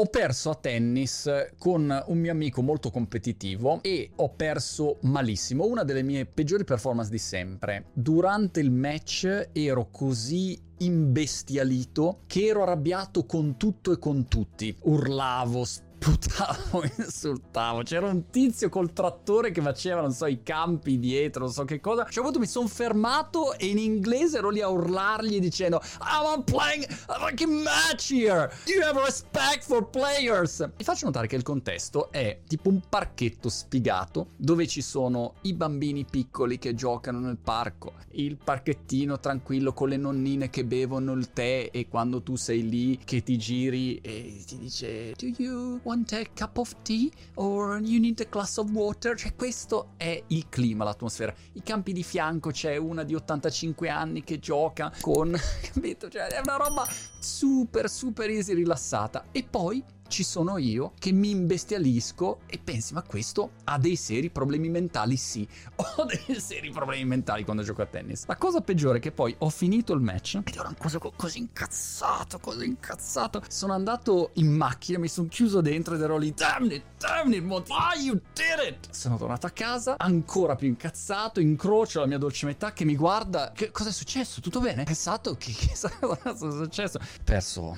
Ho perso a tennis con un mio amico molto competitivo e ho perso malissimo, una delle mie peggiori performance di sempre. Durante il match ero così imbestialito che ero arrabbiato con tutto e con tutti. Urlavo, sputavo, insultavo. C'era un tizio col trattore che faceva, non so, i campi dietro, non so che cosa. A un certo punto mi sono fermato e in inglese ero lì a urlargli dicendo I'm playing a fucking match here. Do you have respect for players? Vi faccio notare che il contesto è tipo un parchetto spigato dove ci sono i bambini piccoli che giocano nel parco, il parchettino tranquillo con le nonnine che bevono il tè e quando tu sei lì che ti giri e ti dice Do you want a cup of tea or you need a glass of water? Cioè questo è il clima, l'atmosfera. I campi di fianco c'è una di 85 anni che gioca con, capito? Cioè è una roba super super easy rilassata e poi ci sono io che mi imbestialisco e pensi ma questo ha dei seri problemi mentali? Sì ho dei seri problemi mentali quando gioco a tennis. La cosa peggiore è che poi ho finito il match ed ero ancora così incazzato così incazzato. Sono andato in macchina mi sono chiuso dentro ed ero lì damn it damn it ah you did it? Sono tornato a casa ancora più incazzato incrocio la mia dolce metà che mi guarda che cosa è successo? Tutto bene? pensato che cosa è successo? Perso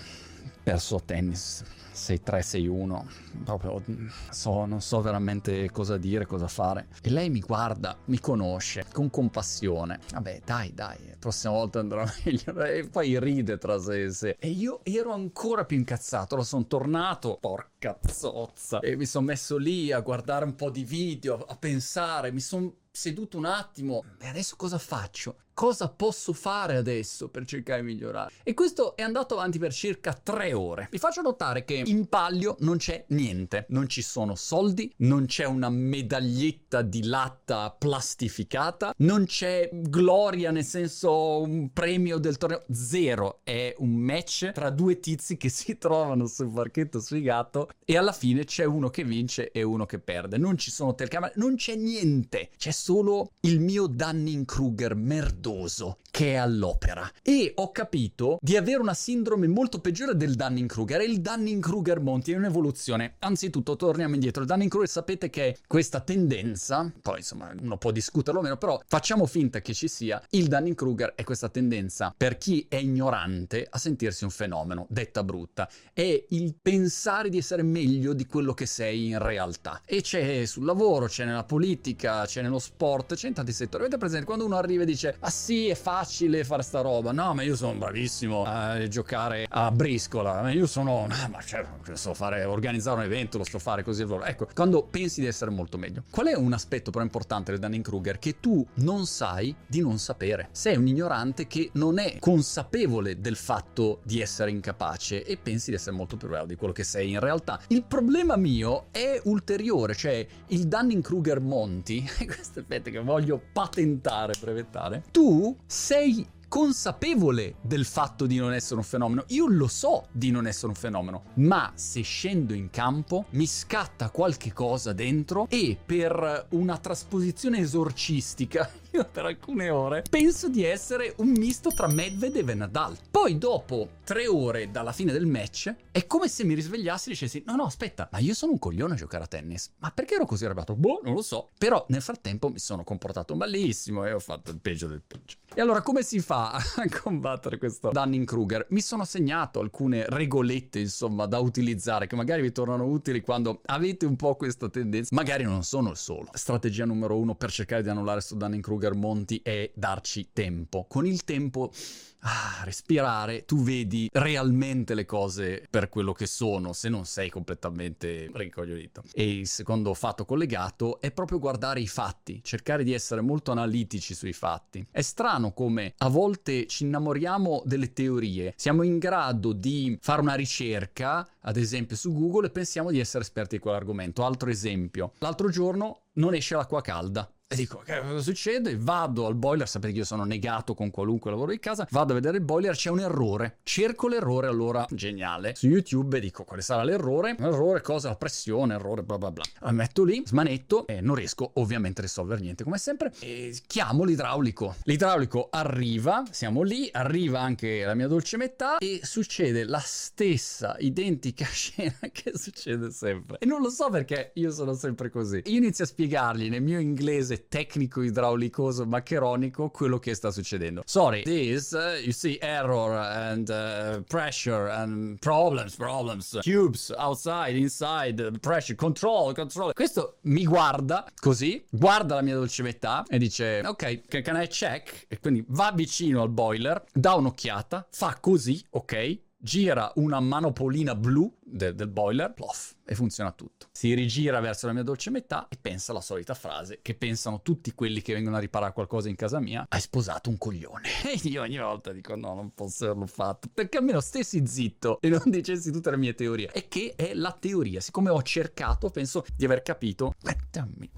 perso tennis 6-3-6-1, proprio so, non so veramente cosa dire, cosa fare. E lei mi guarda, mi conosce, con compassione. Vabbè, dai, dai, la prossima volta andrà meglio. E poi ride tra sé e sé. E io ero ancora più incazzato, lo sono tornato, porca zozza. E mi sono messo lì a guardare un po' di video, a pensare, mi sono seduto un attimo. E adesso cosa faccio? Cosa posso fare adesso per cercare di migliorare? E questo è andato avanti per circa tre ore. Vi faccio notare che in palio non c'è niente, non ci sono soldi, non c'è una medaglietta di latta plastificata, non c'è gloria nel senso un premio del torneo, zero, è un match tra due tizi che si trovano sul parchetto sfigato e alla fine c'è uno che vince e uno che perde. Non ci sono telecamere, non c'è niente, c'è solo il mio Dunning-Kruger どうぞ。Che è all'opera. E ho capito di avere una sindrome molto peggiore del Dunning-Kruger. E il Dunning-Kruger Monti è un'evoluzione. Anzitutto, torniamo indietro. Il Dunning-Kruger sapete che questa tendenza, poi insomma uno può discuterlo o meno, però facciamo finta che ci sia. Il Dunning-Kruger è questa tendenza per chi è ignorante a sentirsi un fenomeno, detta brutta. È il pensare di essere meglio di quello che sei in realtà. E c'è sul lavoro, c'è nella politica, c'è nello sport, c'è in tanti settori. Avete presente quando uno arriva e dice ah sì è facile fare sta roba. No ma io sono bravissimo a giocare a briscola. Io sono ma cioè, so fare organizzare un evento lo so fare così ecco quando pensi di essere molto meglio qual è un aspetto però importante del Dunning-Kruger che tu non sai di non sapere? Sei un ignorante che non è consapevole del fatto di essere incapace e pensi di essere molto più bravo di quello che sei in realtà. Il problema mio è ulteriore cioè il Dunning-Kruger Monti questo fatto che voglio patentare brevettare. Tu tu sei consapevole del fatto di non essere un fenomeno. Io lo so di non essere un fenomeno, ma se scendo in campo mi scatta qualche cosa dentro e per una trasposizione esorcistica io per alcune ore penso di essere un misto tra Medvedev e Nadal. Poi dopo tre ore dalla fine del match è come se mi risvegliassi e dicessi no no aspetta ma io sono un coglione a giocare a tennis. Ma perché ero così arrabbiato? Boh non lo so. Però nel frattempo mi sono comportato malissimo e ho fatto il peggio del peggio. E allora come si fa a combattere questo Dunning-Kruger? Mi sono segnato alcune regolette, insomma, da utilizzare che magari vi tornano utili quando avete un po' questa tendenza. Magari non sono il solo. Strategia numero uno per cercare di annullare questo Dunning-Kruger Monti è darci tempo. Con il tempo ah, respirare, tu vedi realmente le cose per quello che sono, se non sei completamente rincoglionito. E il secondo fatto collegato è proprio guardare i fatti, cercare di essere molto analitici sui fatti. È strano come a volte ci innamoriamo delle teorie, siamo in grado di fare una ricerca, ad esempio su Google, e pensiamo di essere esperti di quell'argomento. Altro esempio, l'altro giorno non esce l'acqua calda e dico, che cosa succede? Vado al boiler, sapete che io sono negato con qualunque lavoro di casa, vado a vedere il boiler, c'è un errore. Cerco l'errore, allora, geniale. Su YouTube dico, quale sarà l'errore? Errore, cosa? La pressione, errore, bla bla bla. La metto lì, smanetto e non riesco ovviamente a risolvere niente, come sempre. E chiamo l'idraulico. L'idraulico arriva, siamo lì, arriva anche la mia dolce metà e succede la stessa identica scena che succede sempre. E non lo so perché io sono sempre così. Io inizio a spiegargli nel mio inglese tecnico idraulicoso maccheronico quello che sta succedendo. Sorry, this uh, you see error and uh, pressure and problems, problems, tubes outside, inside, pressure, control, control. Questo mi guarda così, guarda la mia dolce metà e dice ok, can I check? E quindi va vicino al boiler, dà un'occhiata, fa così, ok, gira una manopolina blu de- del boiler, plof, e funziona tutto. Si rigira verso la mia dolce metà e pensa la solita frase che pensano tutti quelli che vengono a riparare qualcosa in casa mia, hai sposato un coglione. E io ogni volta dico no, non posso averlo fatto, perché almeno stessi zitto e non dicessi tutte le mie teorie. E che è la teoria, siccome ho cercato, penso di aver capito, mettami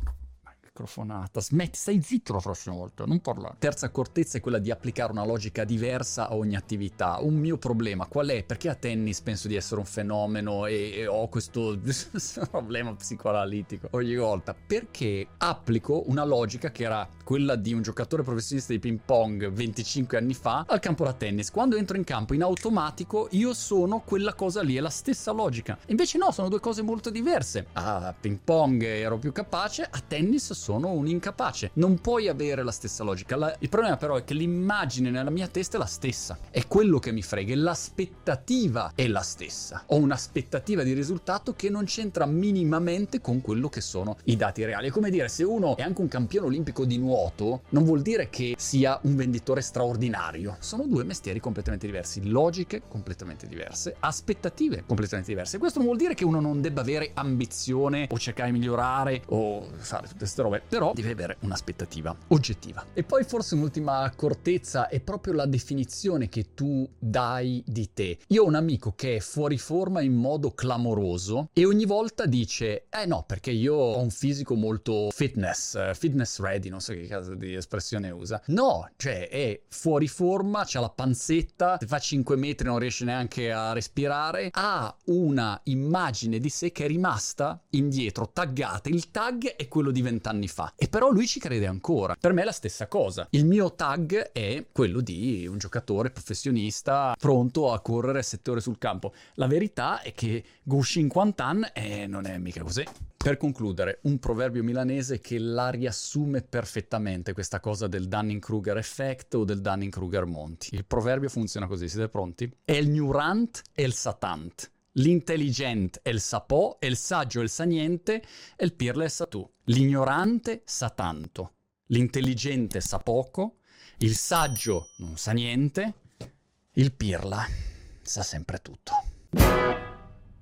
microfonata. Smetti, stai zitto la prossima volta, non parlare. Terza accortezza è quella di applicare una logica diversa a ogni attività. Un mio problema qual è? Perché a tennis penso di essere un fenomeno e, e ho questo problema psicoanalitico ogni volta? Perché applico una logica che era quella di un giocatore professionista di ping pong 25 anni fa al campo da tennis. Quando entro in campo in automatico io sono quella cosa lì, è la stessa logica. Invece no, sono due cose molto diverse. A ping pong ero più capace, a tennis sono un incapace. Non puoi avere la stessa logica. La... il problema però è che l'immagine nella mia testa è la stessa. È quello che mi frega, l'aspettativa è la stessa. Ho un'aspettativa di risultato che non c'entra minimamente con quello che sono i dati reali. È come dire, se uno è anche un campione olimpico di nuoto, non vuol dire che sia un venditore straordinario. Sono due mestieri completamente diversi, logiche completamente diverse, aspettative completamente diverse. Questo non vuol dire che uno non debba avere ambizione o cercare di migliorare o fare tutte queste robe robe, però devi avere un'aspettativa oggettiva. E poi forse un'ultima accortezza è proprio la definizione che tu dai di te. Io ho un amico che è fuori forma in modo clamoroso e ogni volta dice, eh no, perché io ho un fisico molto fitness, fitness ready, non so che caso di espressione usa. No, cioè è fuori forma, c'ha la panzetta, se fa 5 metri non riesce neanche a respirare, ha una immagine di sé che è rimasta indietro, taggata. Il tag è quello di 20 anni anni fa. E però lui ci crede ancora. Per me è la stessa cosa. Il mio tag è quello di un giocatore professionista pronto a correre 7 ore sul campo. La verità è che Gushin Quantan eh, non è mica così. Per concludere, un proverbio milanese che la riassume perfettamente questa cosa del Dunning-Kruger effect o del Dunning-Kruger Monti. Il proverbio funziona così, siete pronti? Il Nurant e il Satant. L'intelligente è il sapò, e il saggio è il sa niente, e il pirla è sa tu. L'ignorante sa tanto, l'intelligente sa poco, il saggio non sa niente, il pirla sa sempre tutto.